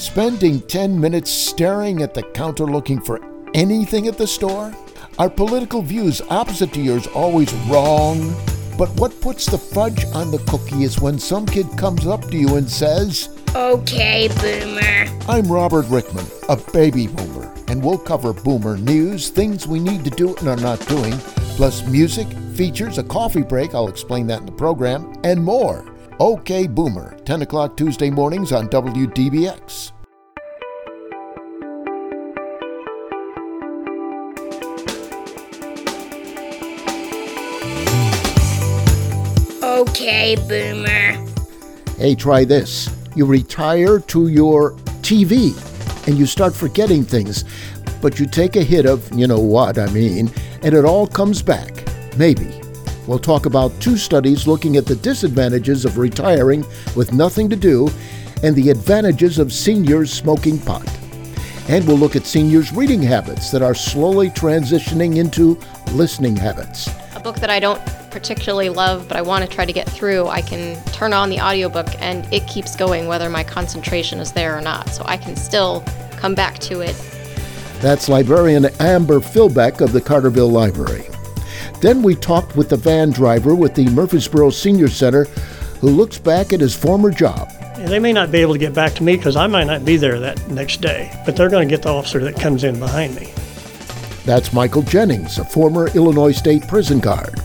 Spending 10 minutes staring at the counter looking for anything at the store? Are political views opposite to yours always wrong? But what puts the fudge on the cookie is when some kid comes up to you and says, Okay, boomer. I'm Robert Rickman, a baby boomer, and we'll cover boomer news, things we need to do and are not doing, plus music, features, a coffee break, I'll explain that in the program, and more. OK Boomer, 10 o'clock Tuesday mornings on WDBX. Okay, boomer. Hey, try this. You retire to your TV and you start forgetting things, but you take a hit of, you know what I mean, and it all comes back. Maybe. We'll talk about two studies looking at the disadvantages of retiring with nothing to do and the advantages of seniors smoking pot. And we'll look at seniors' reading habits that are slowly transitioning into listening habits. A book that I don't particularly love, but I want to try to get through, I can turn on the audiobook and it keeps going whether my concentration is there or not. So I can still come back to it. That's librarian Amber Filbeck of the Carterville Library. Then we talked with the van driver with the Murphysboro Senior Center who looks back at his former job. They may not be able to get back to me because I might not be there that next day, but they're going to get the officer that comes in behind me. That's Michael Jennings, a former Illinois State prison guard.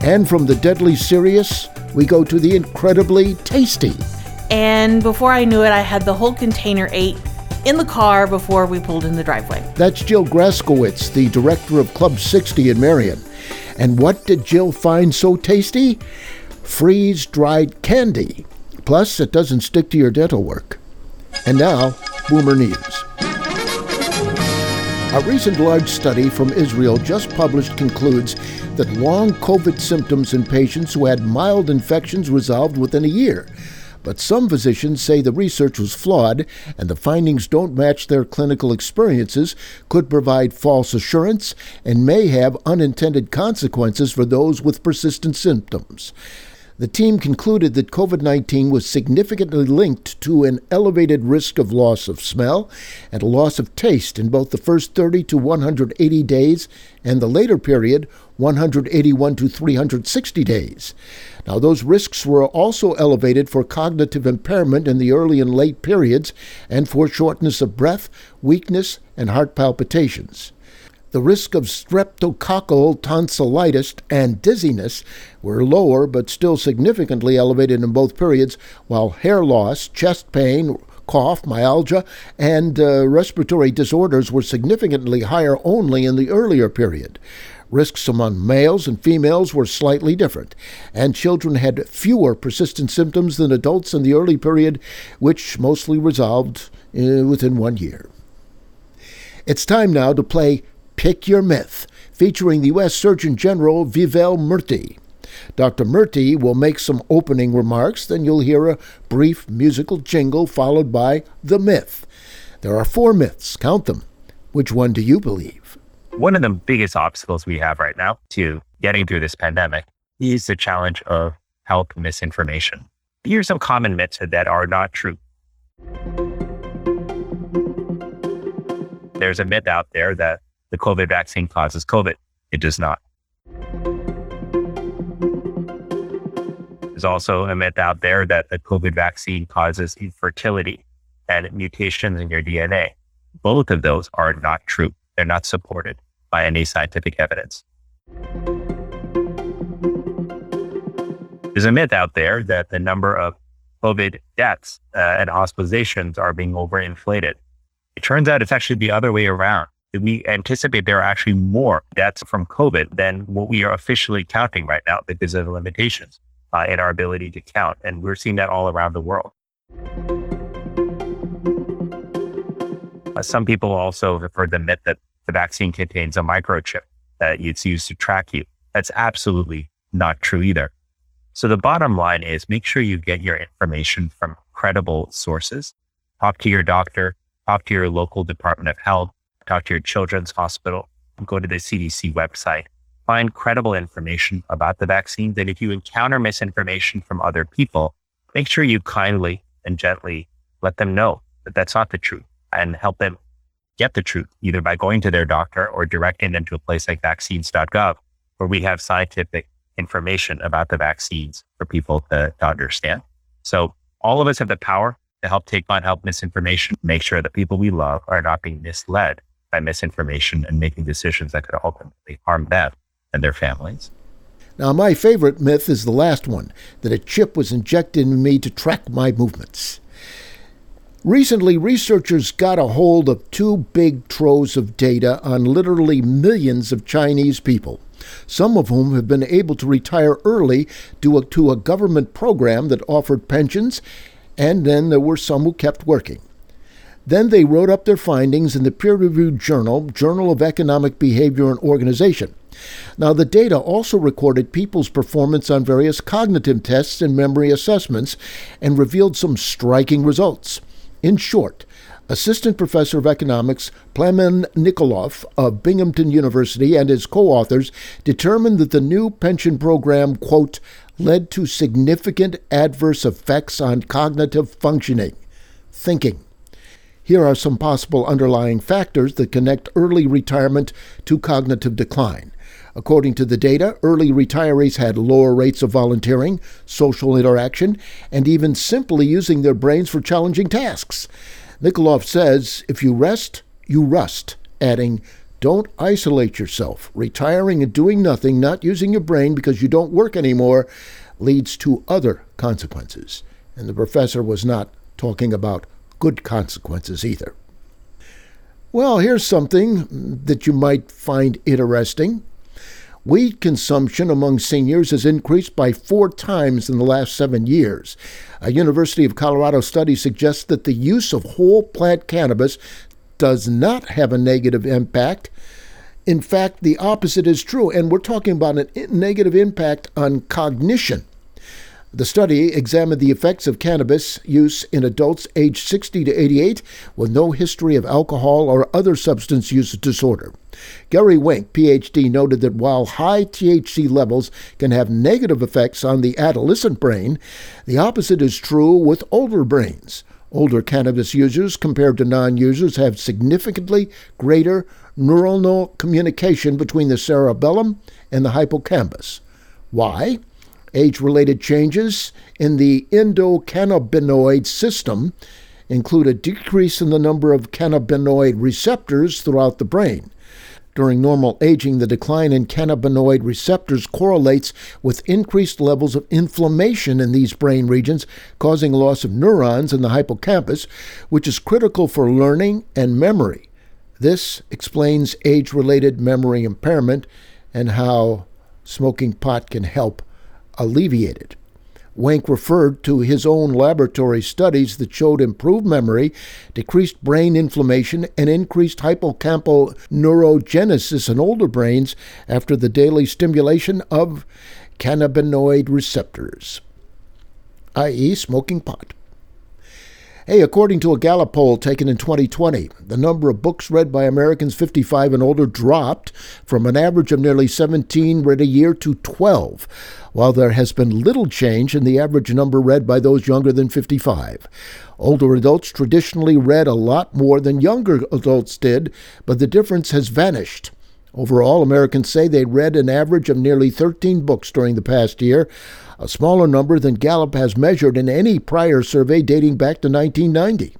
And from the deadly serious, we go to the incredibly tasty. And before I knew it, I had the whole container ate in the car before we pulled in the driveway. That's Jill Graskowitz, the director of Club 60 in Marion. And what did Jill find so tasty? Freeze dried candy. Plus, it doesn't stick to your dental work. And now, Boomer News. A recent large study from Israel just published concludes that long COVID symptoms in patients who had mild infections resolved within a year. But some physicians say the research was flawed and the findings don't match their clinical experiences, could provide false assurance, and may have unintended consequences for those with persistent symptoms. The team concluded that COVID 19 was significantly linked to an elevated risk of loss of smell and a loss of taste in both the first 30 to 180 days and the later period, 181 to 360 days. Now, those risks were also elevated for cognitive impairment in the early and late periods and for shortness of breath, weakness, and heart palpitations. The risk of streptococcal tonsillitis and dizziness were lower but still significantly elevated in both periods, while hair loss, chest pain, cough, myalgia, and uh, respiratory disorders were significantly higher only in the earlier period. Risks among males and females were slightly different, and children had fewer persistent symptoms than adults in the early period, which mostly resolved uh, within one year. It's time now to play Pick Your Myth, featuring the U.S. Surgeon General Vivek Murthy. Dr. Murthy will make some opening remarks, then you'll hear a brief musical jingle followed by the myth. There are four myths, count them. Which one do you believe? One of the biggest obstacles we have right now to getting through this pandemic is the challenge of health misinformation. Here are some common myths that are not true. There's a myth out there that the COVID vaccine causes COVID. It does not. There's also a myth out there that the COVID vaccine causes infertility and mutations in your DNA. Both of those are not true. They're not supported by any scientific evidence. There's a myth out there that the number of COVID deaths uh, and hospitalizations are being overinflated. It turns out it's actually the other way around we anticipate there are actually more deaths from COVID than what we are officially counting right now because of limitations uh, in our ability to count. And we're seeing that all around the world. Uh, some people also have heard the myth that the vaccine contains a microchip that it's used to track you. That's absolutely not true either. So the bottom line is make sure you get your information from credible sources. Talk to your doctor, talk to your local Department of Health, talk to your children's hospital, go to the CDC website, find credible information about the vaccine. And if you encounter misinformation from other people, make sure you kindly and gently let them know that that's not the truth and help them get the truth either by going to their doctor or directing them to a place like vaccines.gov where we have scientific information about the vaccines for people to, to understand. So all of us have the power to help take on help misinformation, make sure that people we love are not being misled by misinformation and making decisions that could ultimately harm them and their families. Now, my favorite myth is the last one that a chip was injected in me to track my movements. Recently, researchers got a hold of two big troves of data on literally millions of Chinese people, some of whom have been able to retire early due to a government program that offered pensions, and then there were some who kept working. Then they wrote up their findings in the peer reviewed journal, Journal of Economic Behavior and Organization. Now, the data also recorded people's performance on various cognitive tests and memory assessments and revealed some striking results. In short, Assistant Professor of Economics Plamen Nikolov of Binghamton University and his co authors determined that the new pension program, quote, led to significant adverse effects on cognitive functioning, thinking. Here are some possible underlying factors that connect early retirement to cognitive decline. According to the data, early retirees had lower rates of volunteering, social interaction, and even simply using their brains for challenging tasks. Nikolov says if you rest, you rust, adding, don't isolate yourself. Retiring and doing nothing, not using your brain because you don't work anymore, leads to other consequences. And the professor was not talking about good consequences either. Well, here's something that you might find interesting. Wheat consumption among seniors has increased by four times in the last seven years. A University of Colorado study suggests that the use of whole plant cannabis does not have a negative impact. In fact, the opposite is true, and we're talking about a negative impact on cognition. The study examined the effects of cannabis use in adults aged 60 to 88 with no history of alcohol or other substance use disorder. Gary Wenk, PhD, noted that while high THC levels can have negative effects on the adolescent brain, the opposite is true with older brains. Older cannabis users compared to non users have significantly greater neuronal communication between the cerebellum and the hippocampus. Why? Age related changes in the endocannabinoid system include a decrease in the number of cannabinoid receptors throughout the brain. During normal aging, the decline in cannabinoid receptors correlates with increased levels of inflammation in these brain regions, causing loss of neurons in the hippocampus, which is critical for learning and memory. This explains age related memory impairment and how smoking pot can help alleviate Wenk referred to his own laboratory studies that showed improved memory, decreased brain inflammation, and increased hippocampal neurogenesis in older brains after the daily stimulation of cannabinoid receptors, i.e., smoking pot. Hey, according to a Gallup poll taken in 2020, the number of books read by Americans 55 and older dropped from an average of nearly 17 read a year to 12, while there has been little change in the average number read by those younger than 55. Older adults traditionally read a lot more than younger adults did, but the difference has vanished. Overall, Americans say they read an average of nearly 13 books during the past year, a smaller number than Gallup has measured in any prior survey dating back to 1990.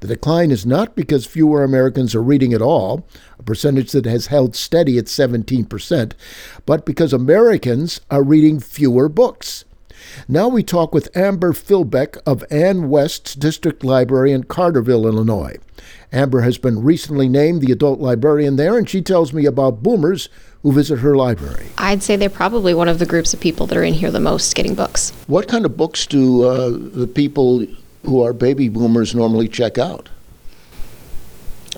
The decline is not because fewer Americans are reading at all, a percentage that has held steady at 17%, but because Americans are reading fewer books. Now we talk with Amber Filbeck of Ann West's District Library in Carterville, Illinois. Amber has been recently named the adult librarian there, and she tells me about boomers who visit her library. I'd say they're probably one of the groups of people that are in here the most getting books. What kind of books do uh, the people who are baby boomers normally check out?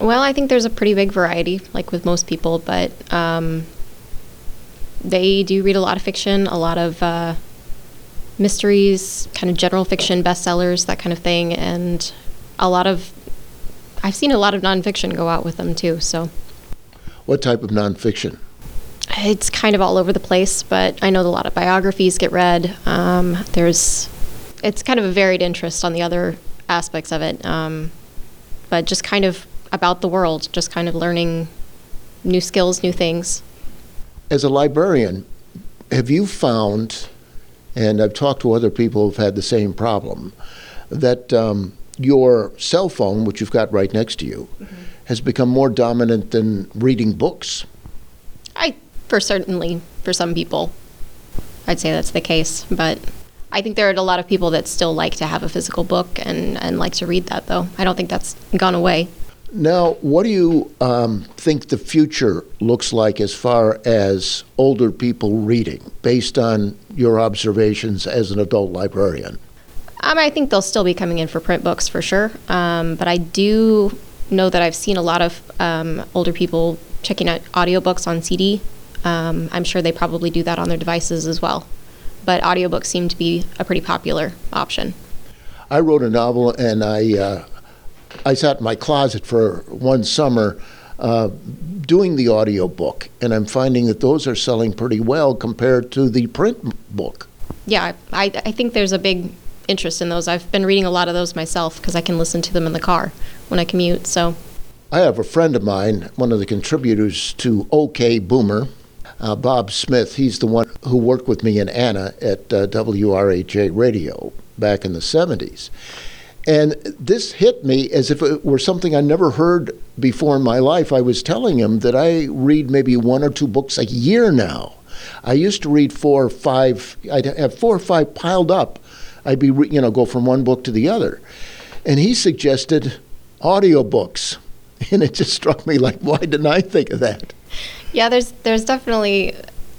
Well, I think there's a pretty big variety, like with most people, but um, they do read a lot of fiction, a lot of uh, mysteries, kind of general fiction, bestsellers, that kind of thing, and a lot of. I've seen a lot of nonfiction go out with them too, so. What type of nonfiction? It's kind of all over the place, but I know a lot of biographies get read. Um, there's, it's kind of a varied interest on the other aspects of it. Um, but just kind of about the world, just kind of learning new skills, new things. As a librarian, have you found, and I've talked to other people who've had the same problem, that um, your cell phone, which you've got right next to you, has become more dominant than reading books? I, for certainly, for some people, I'd say that's the case. But I think there are a lot of people that still like to have a physical book and, and like to read that, though. I don't think that's gone away. Now, what do you um, think the future looks like as far as older people reading, based on your observations as an adult librarian? Um, I think they'll still be coming in for print books for sure. Um, but I do know that I've seen a lot of um, older people checking out audiobooks on CD. Um, I'm sure they probably do that on their devices as well. But audiobooks seem to be a pretty popular option. I wrote a novel, and I uh, I sat in my closet for one summer uh, doing the audiobook, and I'm finding that those are selling pretty well compared to the print book. Yeah, I, I think there's a big interest in those. I've been reading a lot of those myself because I can listen to them in the car when I commute. So I have a friend of mine, one of the contributors to OK Boomer, uh, Bob Smith. He's the one who worked with me in Anna at uh, WRHA Radio back in the 70s. And this hit me as if it were something I never heard before in my life. I was telling him that I read maybe one or two books a year now. I used to read four or five, I'd have four or five piled up. I'd be, re- you know, go from one book to the other. And he suggested audiobooks. And it just struck me like, why didn't I think of that? Yeah, there's there's definitely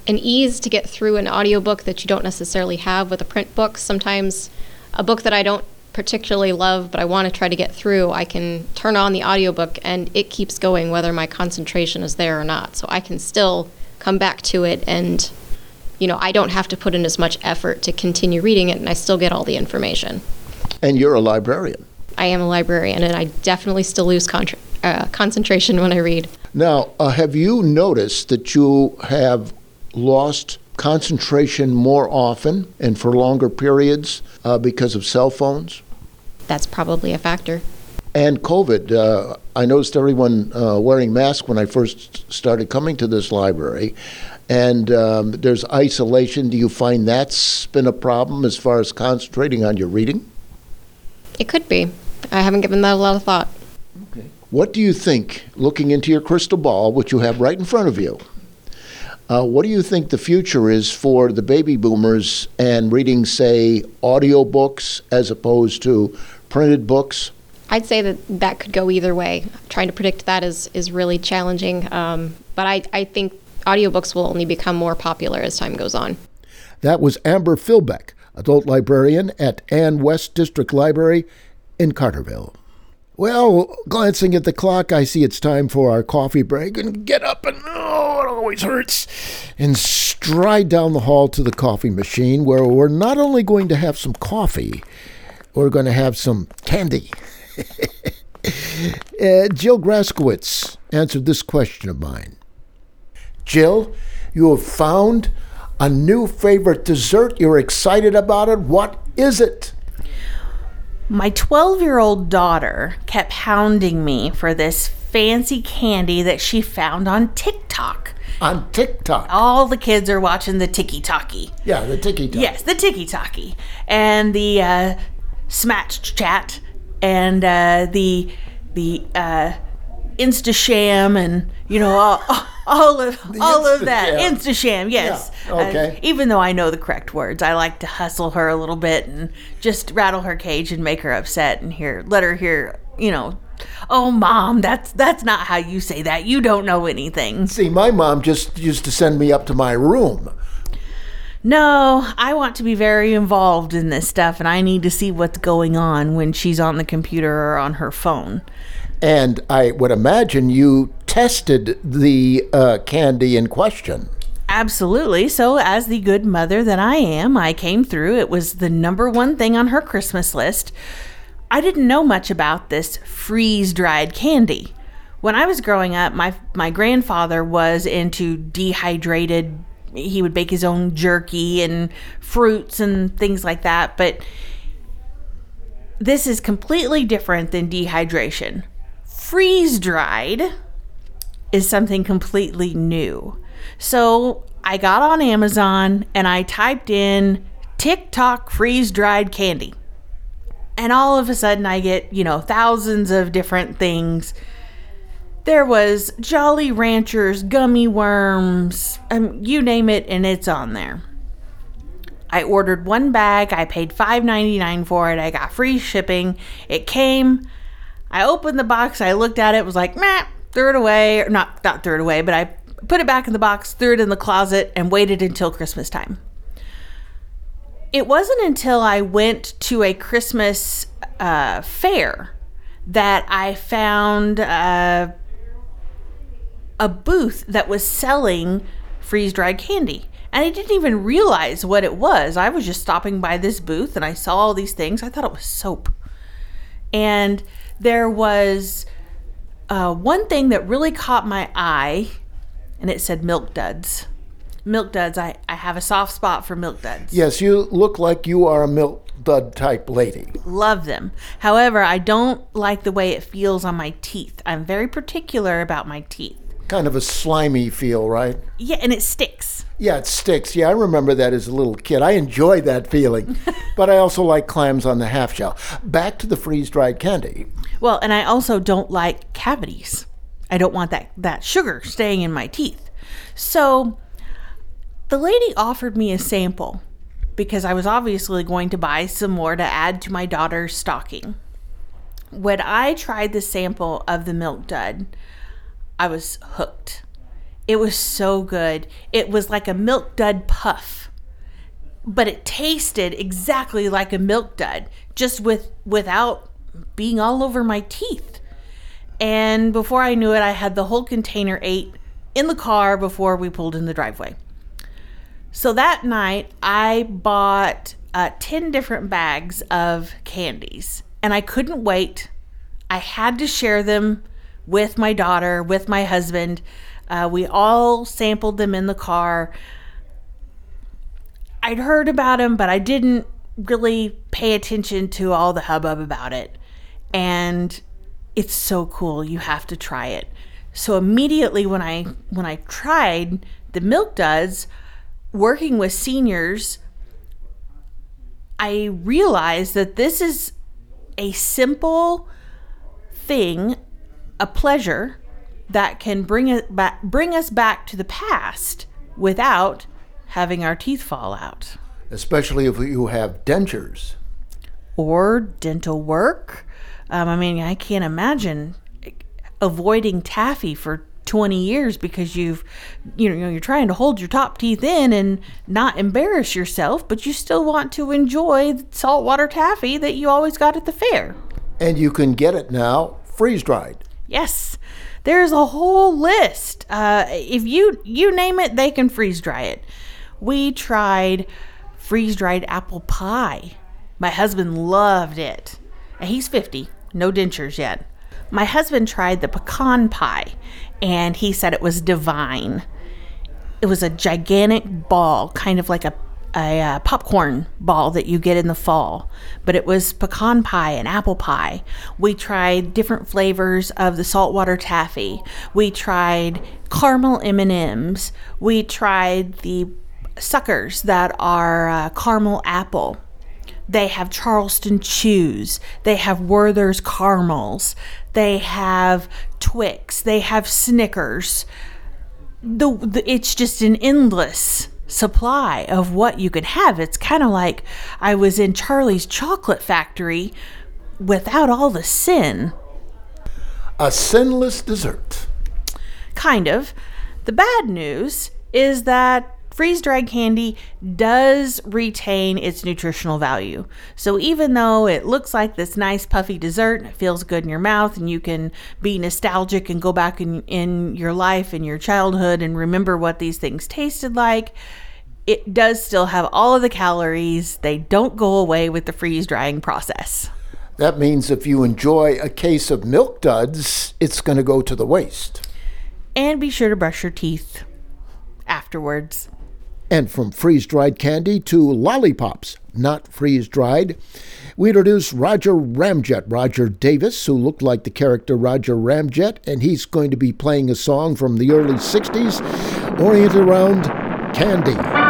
an ease to get through an audiobook that you don't necessarily have with a print book. Sometimes a book that I don't particularly love but I want to try to get through, I can turn on the audiobook and it keeps going whether my concentration is there or not. So I can still come back to it and you know, I don't have to put in as much effort to continue reading it and I still get all the information. And you're a librarian. I am a librarian and I definitely still lose contra- uh, concentration when I read. Now, uh, have you noticed that you have lost concentration more often and for longer periods uh, because of cell phones? That's probably a factor. And COVID. Uh, I noticed everyone uh, wearing masks when I first started coming to this library. And um, there's isolation. Do you find that's been a problem as far as concentrating on your reading? It could be. I haven't given that a lot of thought. Okay. What do you think, looking into your crystal ball, which you have right in front of you, uh, what do you think the future is for the baby boomers and reading, say, audiobooks as opposed to printed books? I'd say that that could go either way. Trying to predict that is, is really challenging. Um, but I, I think audiobooks will only become more popular as time goes on. That was Amber Filbeck, adult librarian at Ann West District Library in Carterville. Well, glancing at the clock, I see it's time for our coffee break and get up and, oh, it always hurts, and stride down the hall to the coffee machine where we're not only going to have some coffee, we're going to have some candy. uh, Jill Graskowitz answered this question of mine. Jill, you have found a new favorite dessert. You're excited about it. What is it? My 12 year old daughter kept hounding me for this fancy candy that she found on TikTok. On TikTok. All the kids are watching the Tiki Talkie. Yeah, the Tiki Talk. Yes, the Tiki Talkie. And the uh, Smatch Chat and uh, the the uh, Instasham and you know all, all of all of that Instasham. Instasham. Yes. Yeah, okay. Uh, even though I know the correct words, I like to hustle her a little bit and just rattle her cage and make her upset and hear let her hear you know. Oh, mom, that's that's not how you say that. You don't know anything. See, my mom just used to send me up to my room. No, I want to be very involved in this stuff and I need to see what's going on when she's on the computer or on her phone. And I would imagine you tested the uh, candy in question. Absolutely. So, as the good mother that I am, I came through. It was the number one thing on her Christmas list. I didn't know much about this freeze dried candy. When I was growing up, my my grandfather was into dehydrated. He would bake his own jerky and fruits and things like that, but this is completely different than dehydration. Freeze dried is something completely new. So I got on Amazon and I typed in TikTok freeze dried candy. And all of a sudden I get, you know, thousands of different things. There was Jolly Ranchers, gummy worms, um, you name it, and it's on there. I ordered one bag. I paid $5.99 for it. I got free shipping. It came. I opened the box. I looked at it. Was like, meh, threw it away. Or not, not threw it away, but I put it back in the box, threw it in the closet, and waited until Christmas time. It wasn't until I went to a Christmas uh, fair that I found uh, a booth that was selling freeze dried candy. And I didn't even realize what it was. I was just stopping by this booth and I saw all these things. I thought it was soap. And there was uh, one thing that really caught my eye, and it said Milk Duds. Milk Duds, I, I have a soft spot for Milk Duds. Yes, you look like you are a milk dud type lady. Love them. However, I don't like the way it feels on my teeth. I'm very particular about my teeth. Kind of a slimy feel, right? Yeah, and it sticks. Yeah, it sticks. Yeah, I remember that as a little kid. I enjoyed that feeling. but I also like clams on the half shell. Back to the freeze dried candy. Well, and I also don't like cavities. I don't want that, that sugar staying in my teeth. So the lady offered me a sample because I was obviously going to buy some more to add to my daughter's stocking. When I tried the sample of the milk dud, I was hooked. It was so good. It was like a milk dud puff. But it tasted exactly like a milk dud, just with without being all over my teeth. And before I knew it, I had the whole container ate in the car before we pulled in the driveway. So that night, I bought uh, 10 different bags of candies, and I couldn't wait. I had to share them with my daughter, with my husband. Uh, we all sampled them in the car. I'd heard about them, but I didn't really pay attention to all the hubbub about it. And it's so cool. You have to try it. So immediately when I when I tried the milk duds, working with seniors, I realized that this is a simple thing, a pleasure that can bring it back bring us back to the past without having our teeth fall out Especially if you have dentures. or dental work. Um, I mean, I can't imagine avoiding taffy for 20 years because you've you know you're trying to hold your top teeth in and not embarrass yourself, but you still want to enjoy the saltwater taffy that you always got at the fair. And you can get it now freeze dried. Yes, there's a whole list. Uh, if you you name it, they can freeze dry it. We tried freeze dried apple pie. My husband loved it, and he's 50, no dentures yet. My husband tried the pecan pie, and he said it was divine. It was a gigantic ball, kind of like a a uh, popcorn ball that you get in the fall, but it was pecan pie and apple pie. We tried different flavors of the saltwater taffy. We tried caramel M&Ms. We tried the suckers that are uh, caramel apple. They have Charleston Chews. They have Werther's caramels. They have Twix. They have Snickers. The, the it's just an endless supply of what you could have. It's kind of like I was in Charlie's Chocolate Factory without all the sin. A sinless dessert. Kind of. The bad news is that freeze dried candy does retain its nutritional value. So even though it looks like this nice puffy dessert, it feels good in your mouth, and you can be nostalgic and go back in, in your life and your childhood and remember what these things tasted like, it does still have all of the calories. They don't go away with the freeze drying process. That means if you enjoy a case of milk duds, it's going to go to the waist. And be sure to brush your teeth afterwards. And from freeze dried candy to lollipops, not freeze dried. We introduce Roger Ramjet, Roger Davis, who looked like the character Roger Ramjet, and he's going to be playing a song from the early 60s oriented around candy.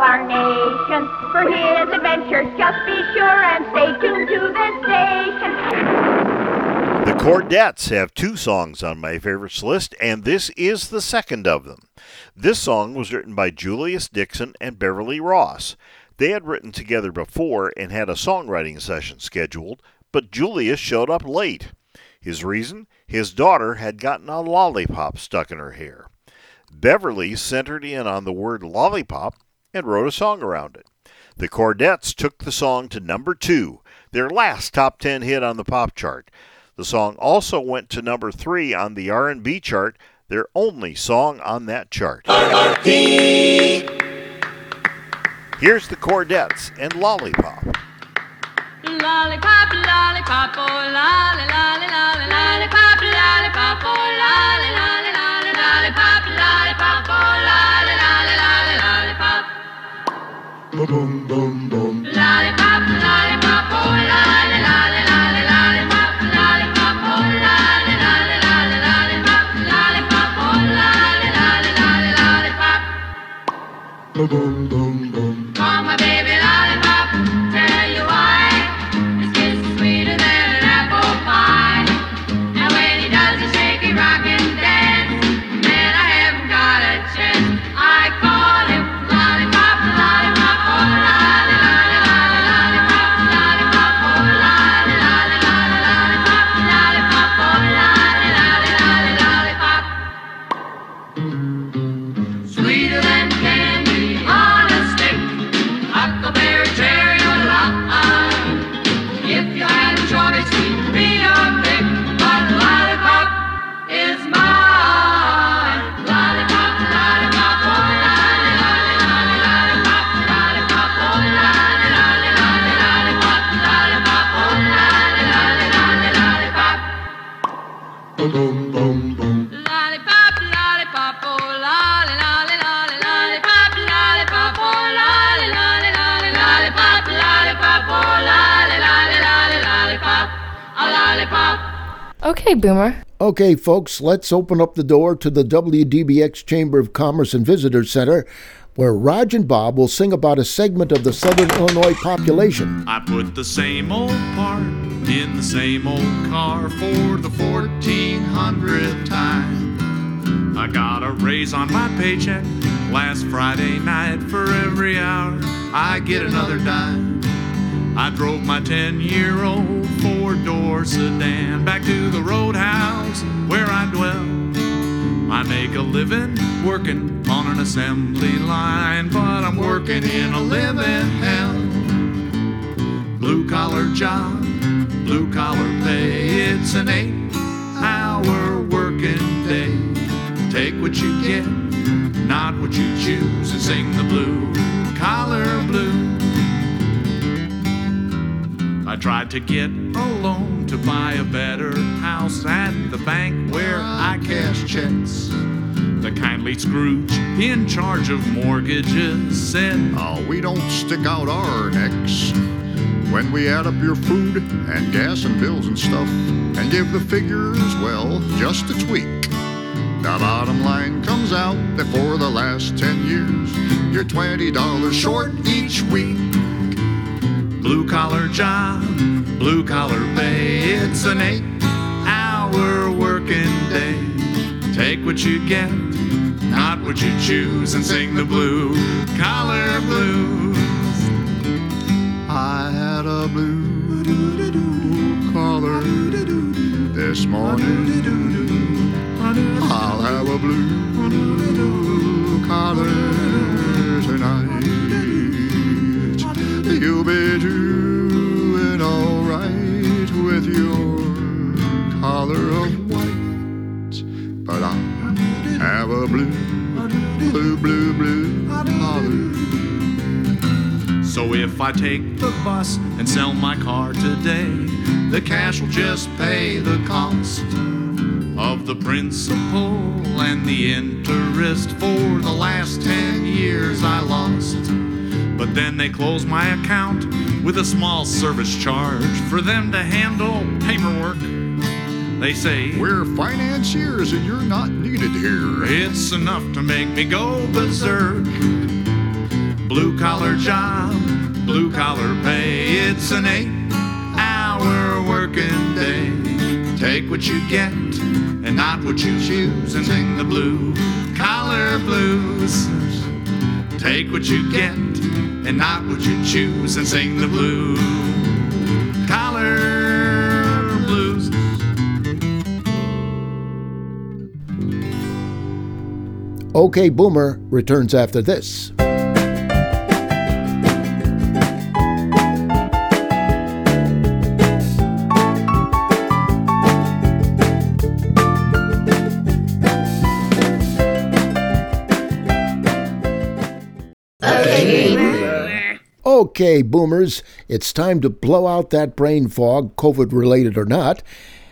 Our nation. For his adventures, just be sure and stay tuned to this station. The Chordettes have two songs on my favorites list, and this is the second of them. This song was written by Julius Dixon and Beverly Ross. They had written together before and had a songwriting session scheduled, but Julius showed up late. His reason? His daughter had gotten a lollipop stuck in her hair. Beverly centered in on the word lollipop and wrote a song around it. The Chordettes took the song to number two, their last top 10 hit on the pop chart. The song also went to number 3 on the R&B chart, their only song on that chart. Here's the Chordettes and Lollipop. Lollipop, lollipop, oh lolly, lolly, lolly, lollipop, lollipop, oh lolly, oh, lolly, lolly, Boom, boom, boom. Lollipop, lollipop, oh lollipop, lollipop, lollipop, lollipop, lollipop. Boom, boom. Boomer. Okay, folks, let's open up the door to the WDBX Chamber of Commerce and Visitor Center, where Raj and Bob will sing about a segment of the Southern Illinois population. I put the same old part in the same old car for the 1400th time. I got a raise on my paycheck last Friday night. For every hour, I get another dime. I drove my 10 year old four door sedan back to the roadhouse where I dwell. I make a living working on an assembly line, but I'm working in a living hell. Blue collar job, blue collar pay. It's an eight hour working day. Take what you get, not what you choose, and sing the blue collar blues. Tried to get a loan to buy a better house at the bank where I cash checks. The kindly Scrooge in charge of mortgages said, Oh, we don't stick out our necks when we add up your food and gas and bills and stuff and give the figures, well, just a tweak. The bottom line comes out that for the last 10 years, you're $20 short each week. Blue collar job, blue collar pay. It's an eight hour working day. Take what you get, not what you choose, and sing the blue collar blues. I had a blue collar this morning. I'll have a blue collar collar of white, but I'll have a blue, blue, blue, blue collar. So So if I take the bus and sell my car today, the cash will just pay the cost of the principal and the interest for the last 10 years I lost. But then they close my account with a small service charge for them to handle paperwork. They say, We're financiers and you're not needed here. It's enough to make me go berserk. Blue collar job, blue collar pay. It's an eight hour working day. Take what you get and not what you choose and sing the blue collar blues. Take what you get and not what you choose and sing the blue OK Boomer returns after this. Okay, Boomer. Okay, boomers, it's time to blow out that brain fog, COVID related or not,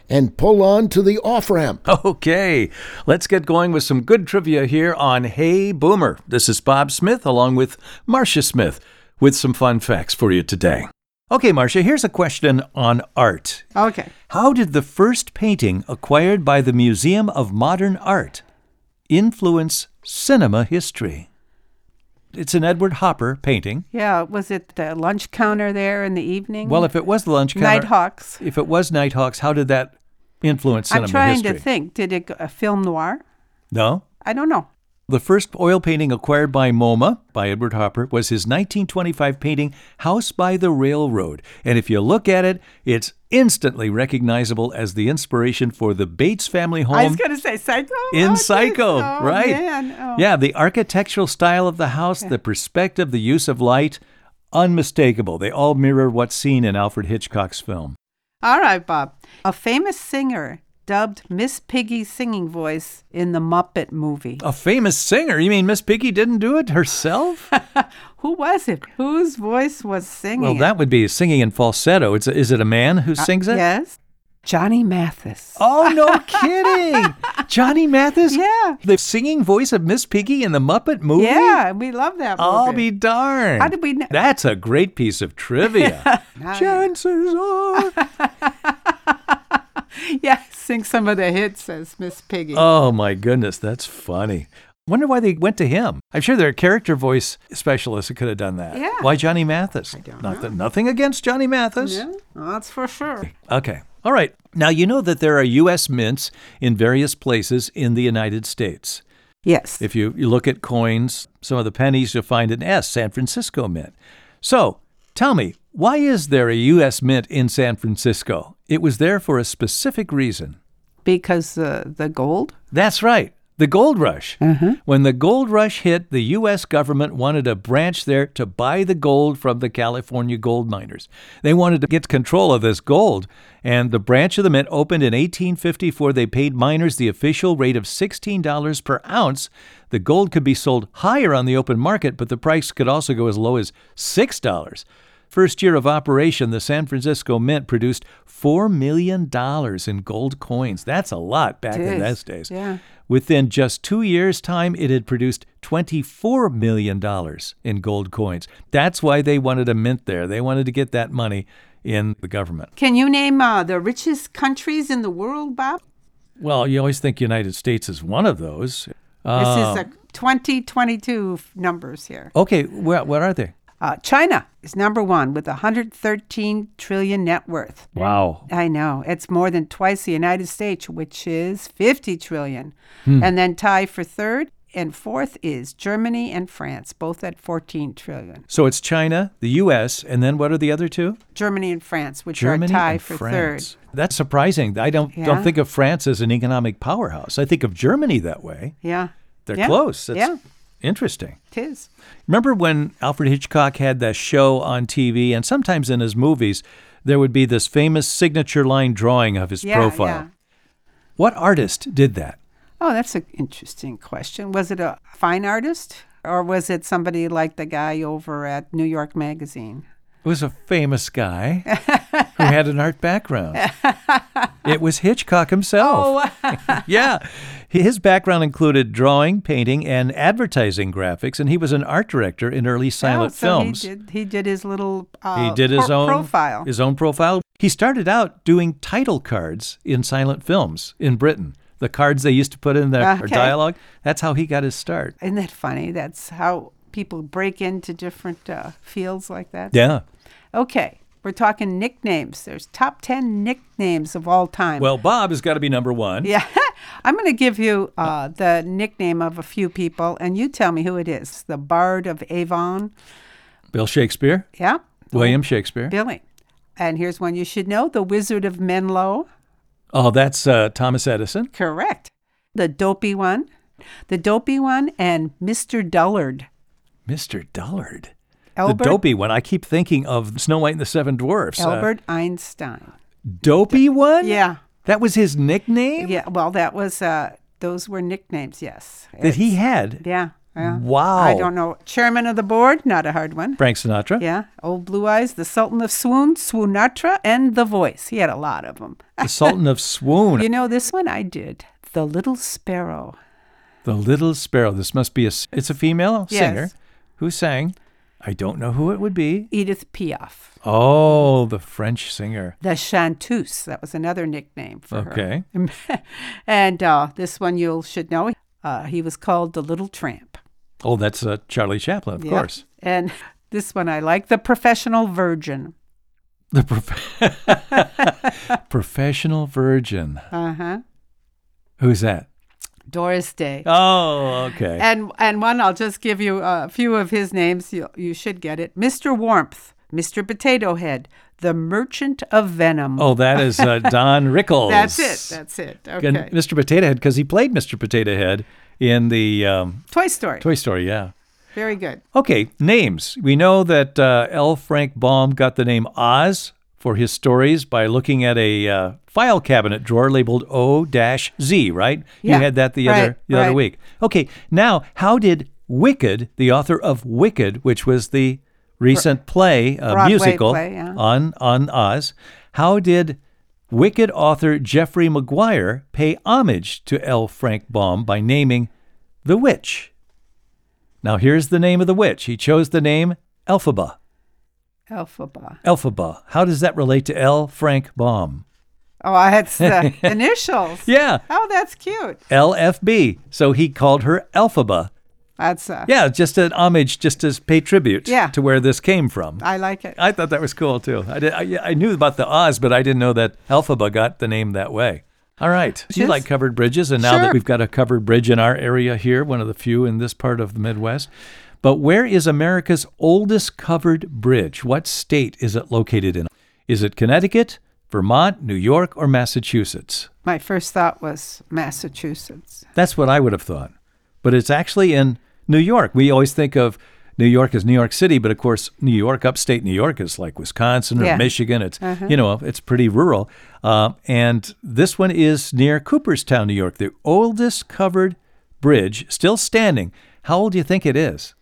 and pull on to the off ramp. Okay, let's get going with some good trivia here on Hey Boomer. This is Bob Smith along with Marcia Smith with some fun facts for you today. Okay, Marcia, here's a question on art. Okay. How did the first painting acquired by the Museum of Modern Art influence cinema history? It's an Edward Hopper painting. Yeah, was it the lunch counter there in the evening? Well, if it was the lunch counter, Nighthawks. If it was Nighthawks, how did that influence cinema I'm trying history? to think. Did it a film noir? No. I don't know. The first oil painting acquired by MoMA by Edward Hopper was his 1925 painting House by the Railroad. And if you look at it, it's instantly recognizable as the inspiration for the Bates family home I was going to say Psycho. Oh, in Oh, Psycho, oh, right? Oh. Yeah, the architectural style of the house, the perspective, the use of light, unmistakable. They all mirror what's seen in Alfred Hitchcock's film. All right, Bob. A famous singer dubbed Miss Piggy's singing voice in the Muppet movie. A famous singer? You mean Miss Piggy didn't do it herself? Who was it? Whose voice was singing? well, that would be singing in falsetto. It's a, is it a man who Uh, sings it? Yes. Johnny Mathis. Oh, no kidding. Johnny Mathis? Yeah. The singing voice of Miss Piggy in the Muppet movie? Yeah, we love that movie. I'll be darned. How did we know? That's a great piece of trivia. Chances are. yeah, sing some of the hits as Miss Piggy. Oh, my goodness. That's funny. Wonder why they went to him. I'm sure there are character voice specialists who could have done that. Yeah. Why Johnny Mathis? I don't that, nothing against Johnny Mathis. Yeah, that's for sure. Okay. All right. Now, you know that there are U.S. mints in various places in the United States. Yes. If you, you look at coins, some of the pennies, you'll find an S, San Francisco Mint. So tell me, why is there a U.S. Mint in San Francisco? It was there for a specific reason. Because uh, the gold? That's right. The gold rush. Uh-huh. When the gold rush hit, the U.S. government wanted a branch there to buy the gold from the California gold miners. They wanted to get control of this gold, and the branch of the mint opened in 1854. They paid miners the official rate of $16 per ounce. The gold could be sold higher on the open market, but the price could also go as low as $6. First year of operation, the San Francisco Mint produced $4 million in gold coins. That's a lot back in those days. yeah. Within just two years' time, it had produced $24 million in gold coins. That's why they wanted a mint there. They wanted to get that money in the government. Can you name uh, the richest countries in the world, Bob? Well, you always think the United States is one of those. This Uh, is a 2022 numbers here. okay, where, what are they? Uh, China is number one with 113 trillion net worth. Wow. I know. It's more than twice the United States, which is 50 trillion. Hmm. And then tie for third and fourth is Germany and France, both at 14 trillion. So it's China, the U.S., and then what are the other two? Germany and France, which Germany are tied for France. That's surprising. I don't Yeah. don't think of France as an economic powerhouse. I think of Germany that way. Yeah. They're Yeah. close. That's yeah, interesting. it is. Remember when Alfred Hitchcock had that show on TV, and sometimes in his movies, there would be this famous signature line drawing of his Yeah, profile. yeah. What artist did that? Oh, that's an interesting question. Was it a fine artist Or was it somebody like the guy over at New York Magazine? Was a famous guy who had an art background. It was Hitchcock himself. Oh, yeah. His background included drawing, painting, and advertising graphics, and he was an art director in early silent Oh, so films. He did, he did his little uh, he did his own profile. His own profile. He started out doing title cards in silent films in Britain. The cards they used to put in their Okay. dialogue. That's how he got his start. Isn't that funny? That's how people break into different uh, fields like that. Yeah. Okay, we're talking nicknames. There's top 10 nicknames of all time. Well, Bob has got to be number one. yeah. I'm going to give you uh, the nickname of a few people, and you tell me who it is. The Bard of Avon. Bill Shakespeare. Yeah. William Shakespeare. Billy. And here's one you should know The Wizard of Menlo. Oh, that's uh, Thomas Edison. Correct. The Dopey one. The Dopey one and Mr. Dullard. Mr. Dullard. Albert, The dopey one. I keep thinking of Snow White and the Seven Dwarfs. Uh, Albert Einstein. dopey one? Yeah. That was his nickname? Yeah, well, that was, uh, those were nicknames, yes. That he had? Yeah. yeah. Wow. I don't know. Chairman of the board, not a hard one. Frank Sinatra? Yeah. Old Blue Eyes, the Sultan of Swoon, Swoonatra, and The Voice. He had a lot of them. The Sultan of Swoon. You know, this one I did. The Little Sparrow. The Little Sparrow. This must be a, It's a female Yes. singer who sang. I don't know who it would be. Edith Piaf. Oh, the French singer. The Chanteuse. That was another nickname for Okay. her. Okay. and uh, this one you should know. Uh, he was called the Little Tramp. Oh, that's uh, Charlie Chaplin, of Yep. course. And this one I like. The Professional Virgin. The prof- professional virgin. Uh huh. Who's that? Doris Day. Oh, okay. And and one I'll just give you a few of his names. You you should get it. Mr. Warmth, Mr. Potato Head, the Merchant of Venom. Oh, that is uh, Don Rickles. That's it. That's it. And Okay. Mr. Potato Head, because he played Mr. Potato Head in the um, Toy Story. Toy Story, yeah. Very good. Okay, names. We know that uh, L. Frank Baum got the name Oz for his stories by looking at a uh, file cabinet drawer labeled O-Z, right? Yeah, you had that the right, other the other week. Okay, now how did Wicked, the author of Wicked, which was the recent play, uh, Broadway musical play, yeah. on on Oz, how did Wicked author Jeffrey Maguire pay homage to L. Frank Baum by naming the witch? Now here's the name of the witch. He chose the name Elphaba. Elphaba. Elphaba. How does that relate to L. Frank Baum? Oh, that's the initials. Yeah. Oh, that's cute. LFB. So he called her Elphaba. That's uh, Yeah, just an homage, just to pay tribute Yeah. to where this came from. I like it. I thought that was cool too. I, did, I, I knew about the Oz, but I didn't know that Elphaba got the name that way. All right. You Yes. like covered bridges, and now that we've got a covered bridge in our area here, one of the few in this part of the Midwest. But where is America's oldest covered bridge? What state is it located in? Is it Connecticut, Vermont, New York, or Massachusetts? My first thought was Massachusetts. That's what I would have thought. But it's actually in New York. We always think of New York as New York City, but of course, New York, upstate New York, is like Wisconsin or Yeah. Michigan. It's Uh-huh. you know it's pretty rural. Uh, and this one is near Cooperstown, New York, the oldest covered bridge still standing. How old do you think it is?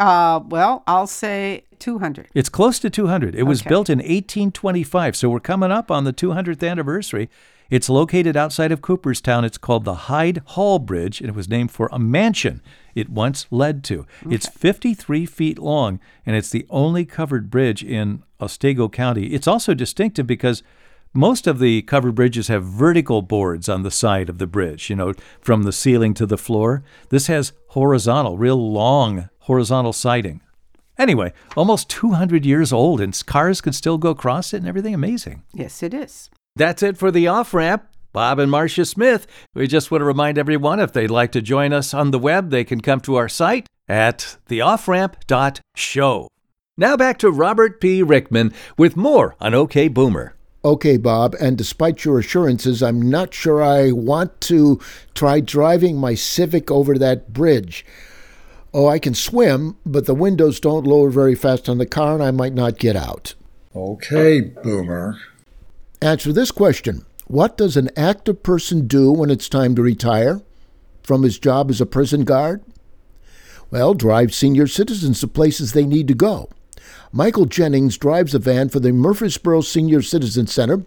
Uh, well, I'll say 200. It's close to 200. It was built in 1825, so we're coming up on the 200th anniversary. It's located outside of Cooperstown. It's called the Hyde Hall Bridge, and it was named for a mansion it once led to. It's 53 feet long, and it's the only covered bridge in Otsego County. It's also distinctive because most of the covered bridges have vertical boards on the side of the bridge, you know, from the ceiling to the floor. This has horizontal, real long horizontal siding. Anyway, almost 200 years old, and cars can still go across it and everything. Amazing. Yes, it is. That's it for the off ramp. Bob and Marcia Smith. We just want to remind everyone if they'd like to join us on the web, they can come to our site at theofframp.show. Now back to Robert P. Rickman with more on OK Boomer. Okay, Bob, and despite your assurances, I'm not sure I want to try driving my Civic over that bridge. Oh, I can swim, but the windows don't lower very fast on the car, and I might not get out. Okay, Boomer. Answer this question What does an active person do when it's time to retire from his job as a prison guard? Well, drive senior citizens to places they need to go. Michael Jennings drives a van for the Murphysboro Senior Citizen Center,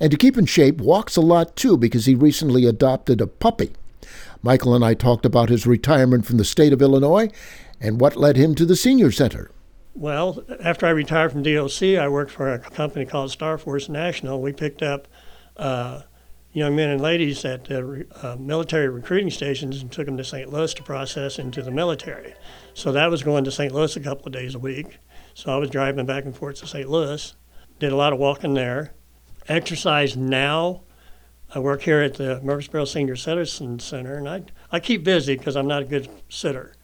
and to keep in shape, walks a lot too because he recently adopted a puppy. Michael and I talked about his retirement from the state of Illinois and what led him to the Senior Center. Well, after I retired from DOC, I worked for a company called Star Force National. We picked up uh, young men and ladies at re- uh, military recruiting stations and took them to St. Louis to process into the military. So that was going to St. Louis a couple of days a week. So I was driving back and forth to St. Louis. Did a lot of walking there. Exercise now. I work here at the Murphysboro Senior Citizen Center, and I, I keep busy because I'm not a good sitter.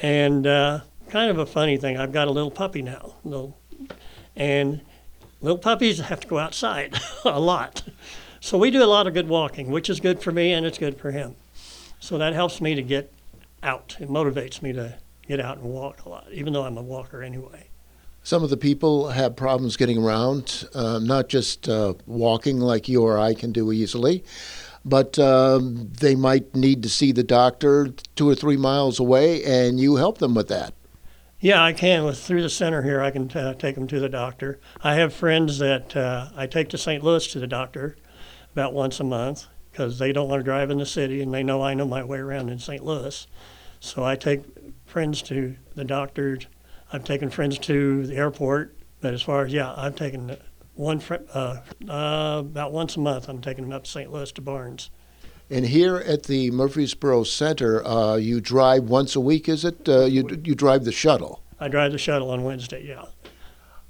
And uh, kind of a funny thing, I've got a little puppy now. Little, and little puppies have to go outside a lot. So we do a lot of good walking, which is good for me and it's good for him. So that helps me to get out. It motivates me to get out and walk a lot, even though I'm a walker anyway. Some of the people have problems getting around, uh, not just uh, walking like you or I can do easily, but um, they might need to see the doctor two or three miles away, and you help them with that. Yeah, I can. With through the center here, I can uh, take them to the doctor. I have friends that uh, I take to St. Louis to the doctor about once a month because they don't want to drive in the city and they know I know my way around in St. Louis. So I take friends to the doctors. I've taken friends to the airport, but as far as yeah, I've taken one fr- uh, uh, about once a month. I'm taking them up to St. Louis to Barnes. And here at the Murphysboro Center, uh, you drive once a week, is it? Uh, you, you drive the shuttle. I drive the shuttle on Wednesday. Yeah.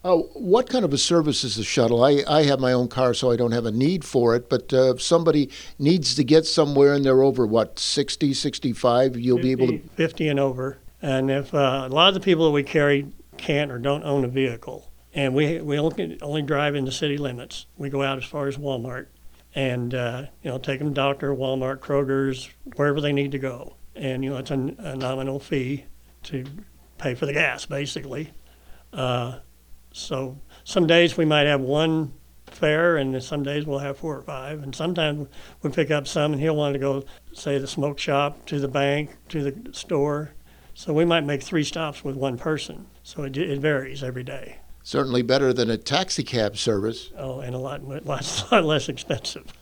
Uh, what kind of a service is the shuttle? I, I have my own car, so I don't have a need for it. But uh, if somebody needs to get somewhere and they're over, what, 60, 65, you'll be able to. 50 and over. And if uh, a lot of the people that we carry can't or don't own a vehicle, and we we only, only drive in the city limits. We go out as far as Walmart, and uh, you know take them to doctor, Walmart, Kroger's, wherever they need to go. And you know it's a, a nominal fee to pay for the gas, basically. Uh, so some days we might have one fare, and some days we'll have four or five. And sometimes we pick up some, and he'll want to go, say, the smoke shop, to the bank, to the store. So we might make three stops with one person. So it, it varies every day. Certainly better than a taxi cab service. Oh, and a lot, lots, lot less expensive.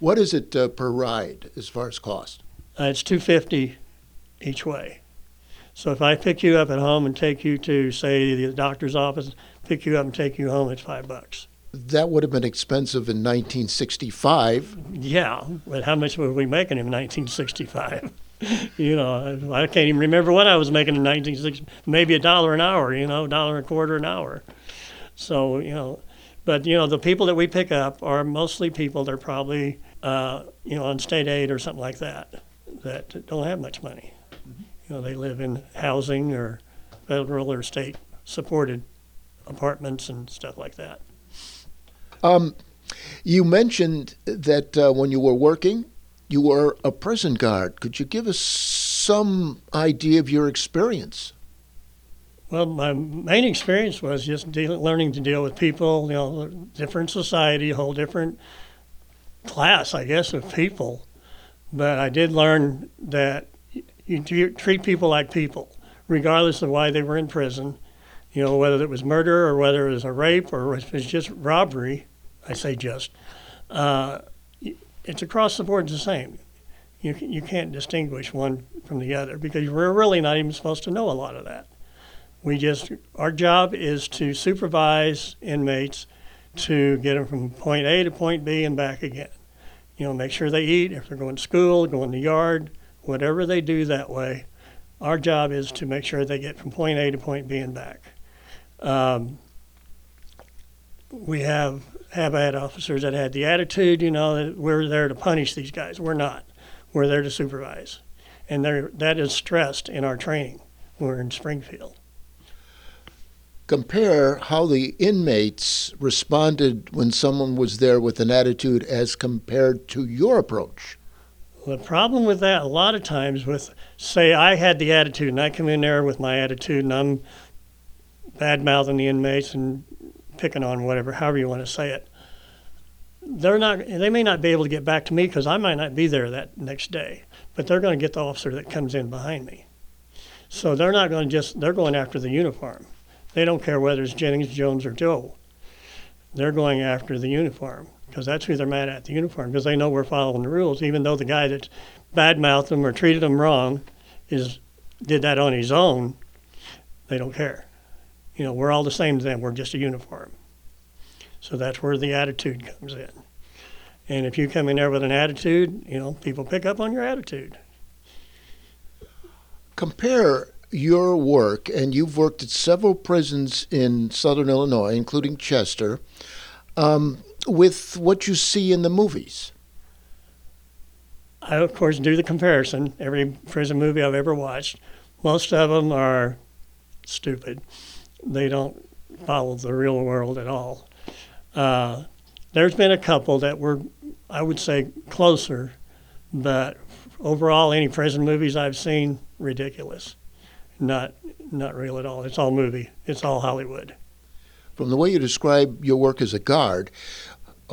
What is it uh, per ride as far as cost? Uh, it's two fifty each way. So if I pick you up at home and take you to, say, the doctor's office, pick you up and take you home, it's five bucks. That would have been expensive in 1965. Yeah, but how much were we making in 1965? you know, I can't even remember what I was making in 1960. Maybe a dollar an hour, you know, dollar and a quarter an hour. So, you know, but, you know, the people that we pick up are mostly people that are probably, uh, you know, on state aid or something like that, that don't have much money. You know, they live in housing or federal or state supported apartments and stuff like that. Um, you mentioned that uh, when you were working, you were a prison guard. Could you give us some idea of your experience? Well, my main experience was just learning to deal with people, you know, different society, a whole different class, I guess, of people. But I did learn that you treat people like people, regardless of why they were in prison. You know, whether it was murder or whether it was a rape or if was just robbery. I say just. Uh, it's across the board the same. You, you can't distinguish one from the other because we're really not even supposed to know a lot of that. We just, our job is to supervise inmates to get them from point A to point B and back again. You know, make sure they eat, if they're going to school, going in the yard, whatever they do that way. Our job is to make sure they get from point A to point B and back. Um, we have have had officers that had the attitude, you know, that we're there to punish these guys. We're not. We're there to supervise, and there that is stressed in our training. We're in Springfield. Compare how the inmates responded when someone was there with an attitude as compared to your approach. The problem with that, a lot of times, with say I had the attitude and I come in there with my attitude and I'm bad mouthing the inmates and picking on whatever, however you want to say it. They're not. They may not be able to get back to me because I might not be there that next day, but they're going to get the officer that comes in behind me. So they're not going to just, they're going after the uniform. They don't care whether it's Jennings, Jones, or Joe. They're going after the uniform because that's who they're mad at, the uniform, because they know we're following the rules, even though the guy that badmouthed them or treated them wrong is did that on his own. They don't care. You know, we're all the same to them. We're just a uniform. So that's where the attitude comes in. And if you come in there with an attitude, you know, people pick up on your attitude. Compare your work, and you've worked at several prisons in southern Illinois, including Chester, um, with what you see in the movies. I, of course, do the comparison. Every prison movie I've ever watched, most of them are stupid. They don't follow the real world at all. Uh, there's been a couple that were, I would say, closer, but overall, any prison movies I've seen, ridiculous. Not, not real at all. It's all movie. It's all Hollywood. From the way you describe your work as a guard,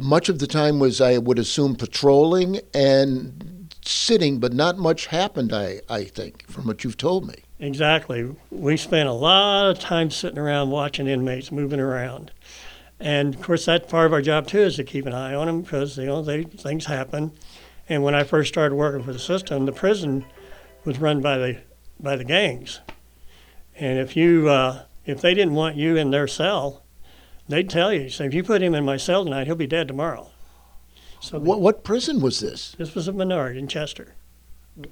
much of the time was, I would assume, patrolling and sitting, but not much happened, I, I think, from what you've told me. Exactly. We spent a lot of time sitting around watching inmates moving around. And of course, that's part of our job too, is to keep an eye on them because you know they, things happen. And when I first started working for the system, the prison was run by the by the gangs. And if you uh, if they didn't want you in their cell, they'd tell you. Say, if you put him in my cell tonight, he'll be dead tomorrow. So What, what prison was this? this was a Menard in Chester.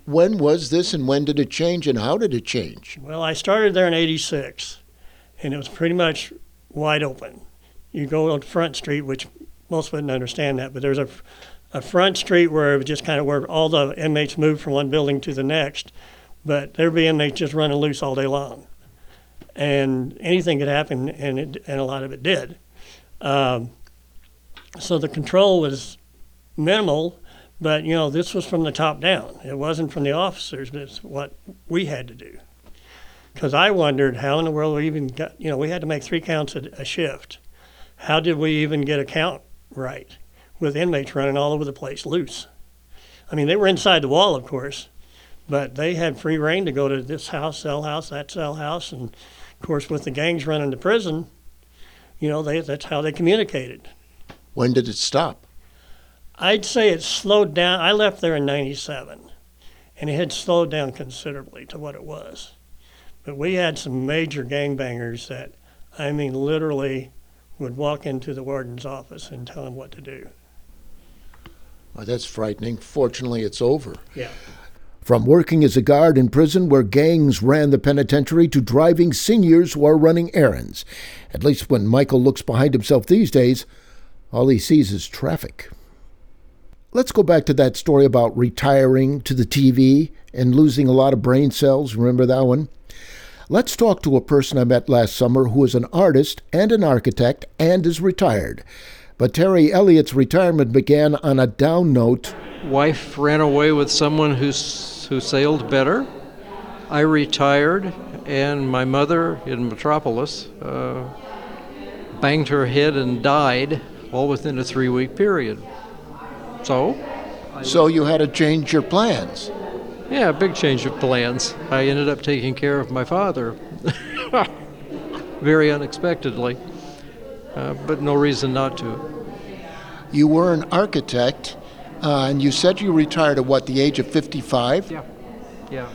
When was this, and when did it change, and how did it change? Well, I started there in '86, and it was pretty much wide open. You go on Front Street, which most wouldn't understand that, but there's a, a front street where it was just kind of where all the inmates moved from one building to the next, but there'd be inmates just running loose all day long, and anything could happen, and it, and a lot of it did. Um, so the control was minimal, but you know this was from the top down. It wasn't from the officers, but it's what we had to do. Because I wondered how in the world we even got, you know, we had to make three counts a, a shift. How did we even get a count right with inmates running all over the place loose? I mean, they were inside the wall, of course, but they had free reign to go to this house, cell house, that cell house, and of course, with the gangs running the prison, you know, they, that's how they communicated. When did it stop? I'd say it slowed down. I left there in 97, and it had slowed down considerably to what it was. But we had some major gangbangers that, I mean, literally would walk into the warden's office and tell him what to do. Well, that's frightening. Fortunately, it's over. Yeah. From working as a guard in prison where gangs ran the penitentiary to driving seniors who are running errands. At least when Michael looks behind himself these days, all he sees is traffic. Let's go back to that story about retiring to the TV and losing a lot of brain cells. Remember that one? Let's talk to a person I met last summer who is an artist and an architect and is retired. But Terry Elliott's retirement began on a down note. Wife ran away with someone who's, who sailed better. I retired, and my mother in Metropolis uh, banged her head and died all within a three week period. So? So you had to change your plans. Yeah, a big change of plans. I ended up taking care of my father. Very unexpectedly, uh, but no reason not to. You were an architect, uh, and you said you retired at what, the age of 55? Yeah. Yeah.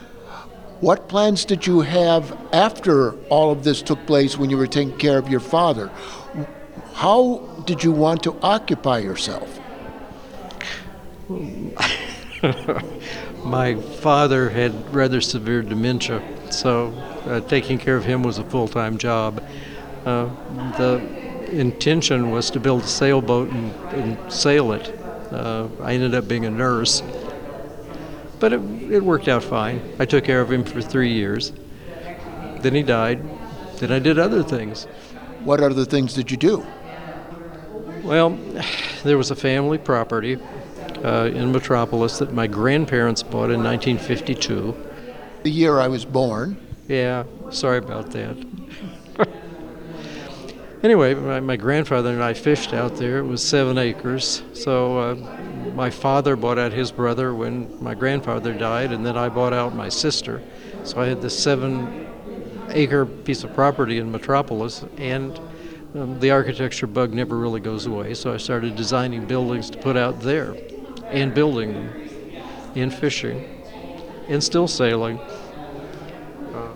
What plans did you have after all of this took place when you were taking care of your father? How did you want to occupy yourself? my father had rather severe dementia, so uh, taking care of him was a full time job. Uh, the intention was to build a sailboat and, and sail it. Uh, I ended up being a nurse, but it, it worked out fine. I took care of him for three years. Then he died. Then I did other things. What other things did you do? Well, there was a family property uh, in Metropolis that my grandparents bought in 1952. The year I was born. Yeah, sorry about that. anyway, my, my, grandfather and I fished out there. It was seven acres, so uh, my father bought out his brother when my grandfather died, and then I bought out my sister. So I had this seven acre piece of property in Metropolis, and um, the architecture bug never really goes away. So I started designing buildings to put out there and building and fishing, and still sailing.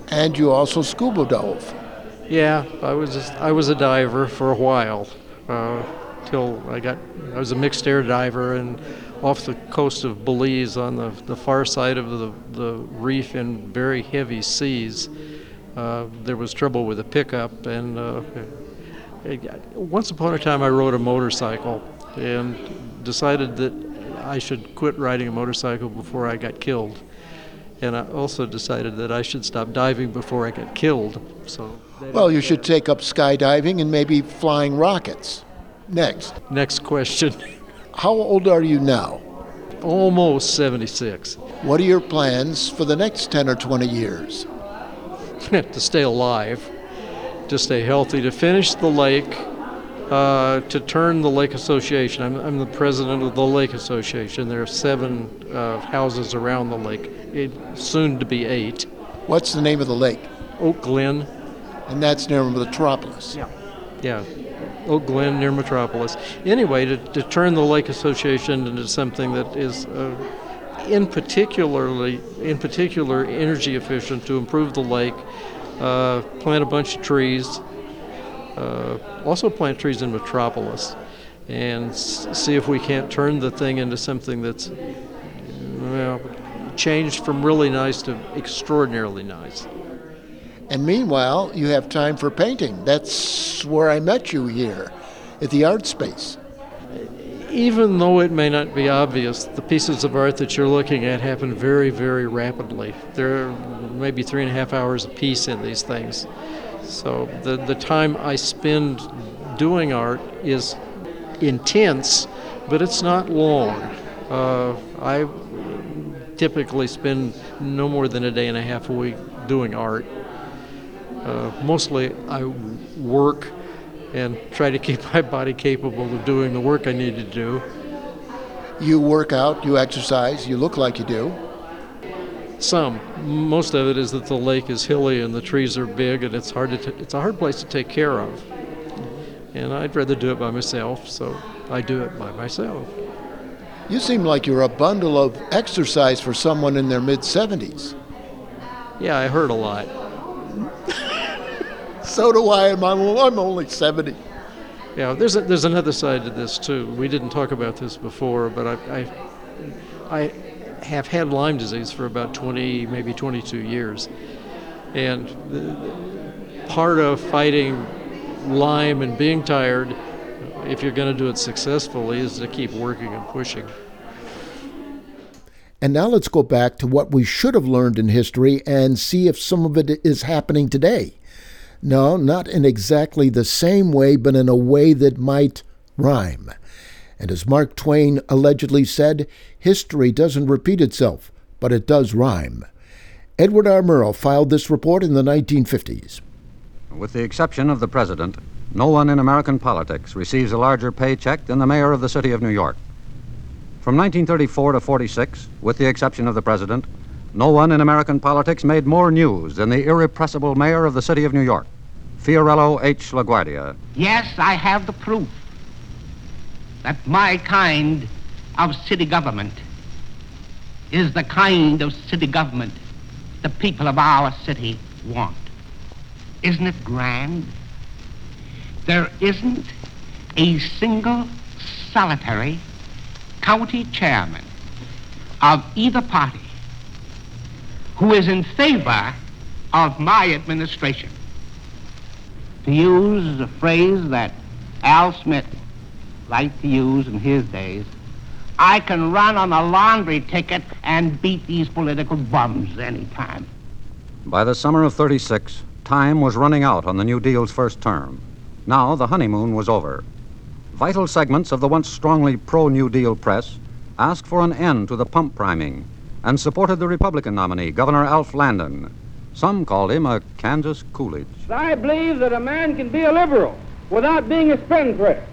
And you also scuba dove. Yeah, I was just, I was a diver for a while, uh, till I got I was a mixed air diver and off the coast of Belize on the, the far side of the, the reef in very heavy seas. Uh, there was trouble with a pickup, and uh, it- once upon a time I rode a motorcycle and decided that I should quit riding a motorcycle before I got killed. And I also decided that I should stop diving before I got killed. So Well, you should take up skydiving and maybe flying rockets. Next. Next question. How old are you now? Almost 76. What are your plans for the next 10 or 20 years? to stay alive, to stay healthy, to finish the lake, uh, to turn the Lake Association. I'm, I'm the president of the Lake Association. There are seven uh, houses around the lake, it, soon to be eight. What's the name of the lake? Oak Glen. And that's near Metropolis. Yeah. Yeah, Oak Glen near Metropolis. Anyway, to, to turn the Lake Association into something that is uh, in particularly in particular energy efficient to improve the lake, uh, plant a bunch of trees, Uh, also plant trees in Metropolis, and s- see if we can't turn the thing into something that's well changed from really nice to extraordinarily nice. And meanwhile, you have time for painting. That's where I met you here, at the art space. even though it may not be obvious, the pieces of art that you're looking at happen very, very rapidly. There are maybe three and a half hours a piece in these things. So the, the time I spend doing art is intense, but it's not long. Uh, I typically spend no more than a day and a half a week doing art. Uh, mostly I work and try to keep my body capable of doing the work I need to do. You work out, you exercise, you look like you do. Some, most of it is that the lake is hilly and the trees are big and it's hard to t- it's a hard place to take care of. And I'd rather do it by myself, so I do it by myself. You seem like you're a bundle of exercise for someone in their mid 70s. Yeah, I hurt a lot. So do I, and I'm, I'm only 70. Yeah, there's a, there's another side to this too. We didn't talk about this before, but I, I, I have had Lyme disease for about 20, maybe 22 years, and the, the part of fighting Lyme and being tired, if you're going to do it successfully, is to keep working and pushing. And now let's go back to what we should have learned in history and see if some of it is happening today. No, not in exactly the same way, but in a way that might rhyme. And as Mark Twain allegedly said, history doesn't repeat itself, but it does rhyme. Edward R. Murrow filed this report in the 1950s. With the exception of the president, no one in American politics receives a larger paycheck than the mayor of the city of New York. From 1934 to 46, with the exception of the president, no one in American politics made more news than the irrepressible mayor of the city of New York, Fiorello H. LaGuardia. Yes, I have the proof that my kind of city government is the kind of city government the people of our city want. Isn't it grand? There isn't a single solitary county chairman of either party who is in favor of my administration. To use a phrase that Al Smith liked to use in his days, I can run on a laundry ticket and beat these political bums anytime. By the summer of 36, time was running out on the New Deal's first term. Now the honeymoon was over. Vital segments of the once strongly pro New Deal press asked for an end to the pump priming and supported the Republican nominee, Governor Alf Landon. Some called him a Kansas Coolidge. I believe that a man can be a liberal without being a spendthrift.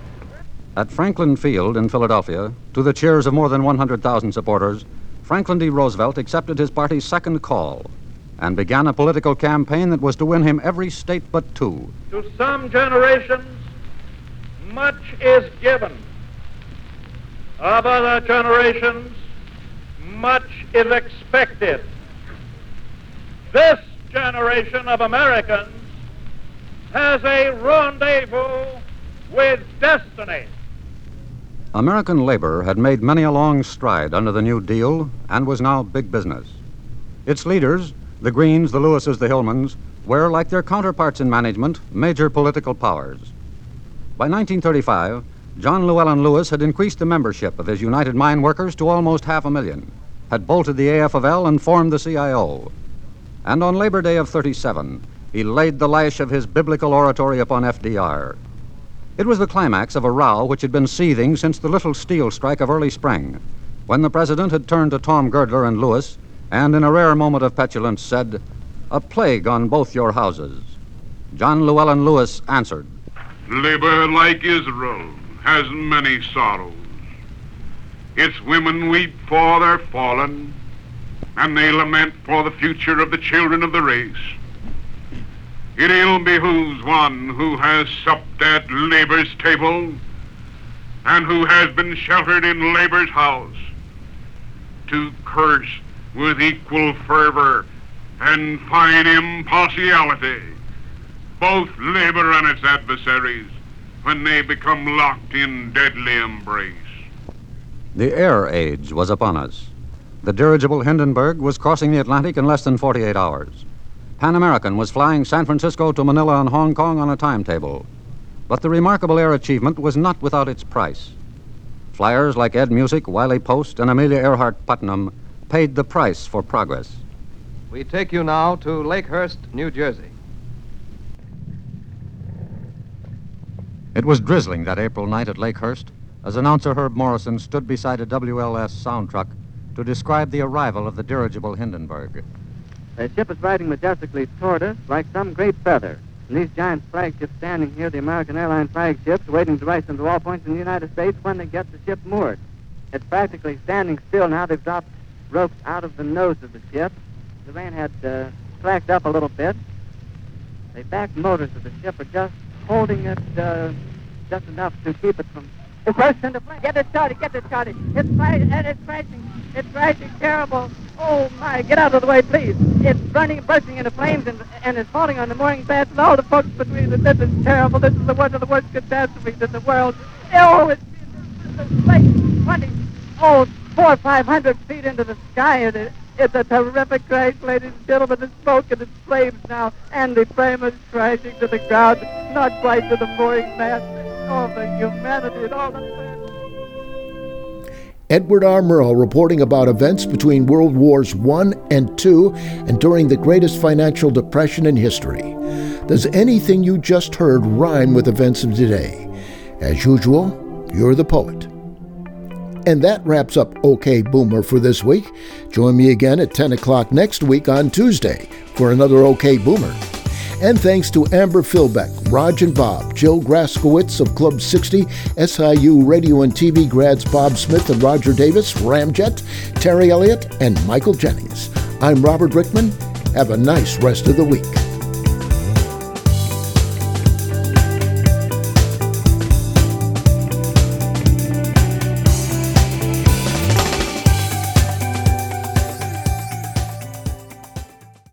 At Franklin Field in Philadelphia, to the cheers of more than 100,000 supporters, Franklin D. Roosevelt accepted his party's second call and began a political campaign that was to win him every state but two. To some generations, much is given. Of other generations, much is expected. This generation of Americans has a rendezvous with destiny. American labor had made many a long stride under the New Deal and was now big business. Its leaders, the Greens, the Lewises, the Hillmans, were, like their counterparts in management, major political powers. By 1935, John Llewellyn Lewis had increased the membership of his United Mine Workers to almost half a million, had bolted the AFL and formed the CIO. And on Labor Day of 37, he laid the lash of his biblical oratory upon FDR. It was the climax of a row which had been seething since the little steel strike of early spring, when the president had turned to Tom Girdler and Lewis and, in a rare moment of petulance, said, A plague on both your houses. John Llewellyn Lewis answered, Labor, like Israel, has many sorrows. Its women weep for their fallen, and they lament for the future of the children of the race. It ill behooves one who has supped at labor's table and who has been sheltered in labor's house to curse with equal fervor and fine impartiality both labor and its adversaries when they become locked in deadly embrace. The air age was upon us. The dirigible Hindenburg was crossing the Atlantic in less than 48 hours. Pan American was flying San Francisco to Manila and Hong Kong on a timetable. But the remarkable air achievement was not without its price. Flyers like Ed Musick, Wiley Post, and Amelia Earhart Putnam paid the price for progress. We take you now to Lakehurst, New Jersey. It was drizzling that April night at Lakehurst as announcer Herb Morrison stood beside a WLS sound truck to describe the arrival of the dirigible Hindenburg. The ship is riding majestically toward us like some great feather. And these giant flagships standing here, the American airline flagships, waiting to rise them to all points in the United States when they get the ship moored. It's practically standing still now. They've dropped ropes out of the nose of the ship. The rain had uh, slacked up a little bit. The back motors of the ship are just holding it uh, just enough to keep it from. It bursts into flames. Get it started. Get it started. It's crashing. It's crashing. It's crashing terrible. Oh my! Get out of the way, please. It's running, bursting into flames, and, and it's falling on the mooring mast and all the folks between it. This is terrible. This is the one of the worst catastrophes in the world. Oh, it's, it's, it's like twenty, oh, four or five hundred feet into the sky, and it, it's a terrific crash, ladies and gentlemen. It's smoke and it's flames now, and the frame is crashing to the ground, not quite to the mooring mast. Oh, the humanity and all the. Edward R. Murrow reporting about events between World Wars I and II and during the greatest financial depression in history. Does anything you just heard rhyme with events of today? As usual, you're the poet. And that wraps up OK Boomer for this week. Join me again at 10 o'clock next week on Tuesday for another OK Boomer. And thanks to Amber Filbeck, Raj and Bob, Jill Graskowitz of Club 60, SIU radio and TV grads Bob Smith and Roger Davis, Ramjet, Terry Elliott, and Michael Jennings. I'm Robert Rickman. Have a nice rest of the week.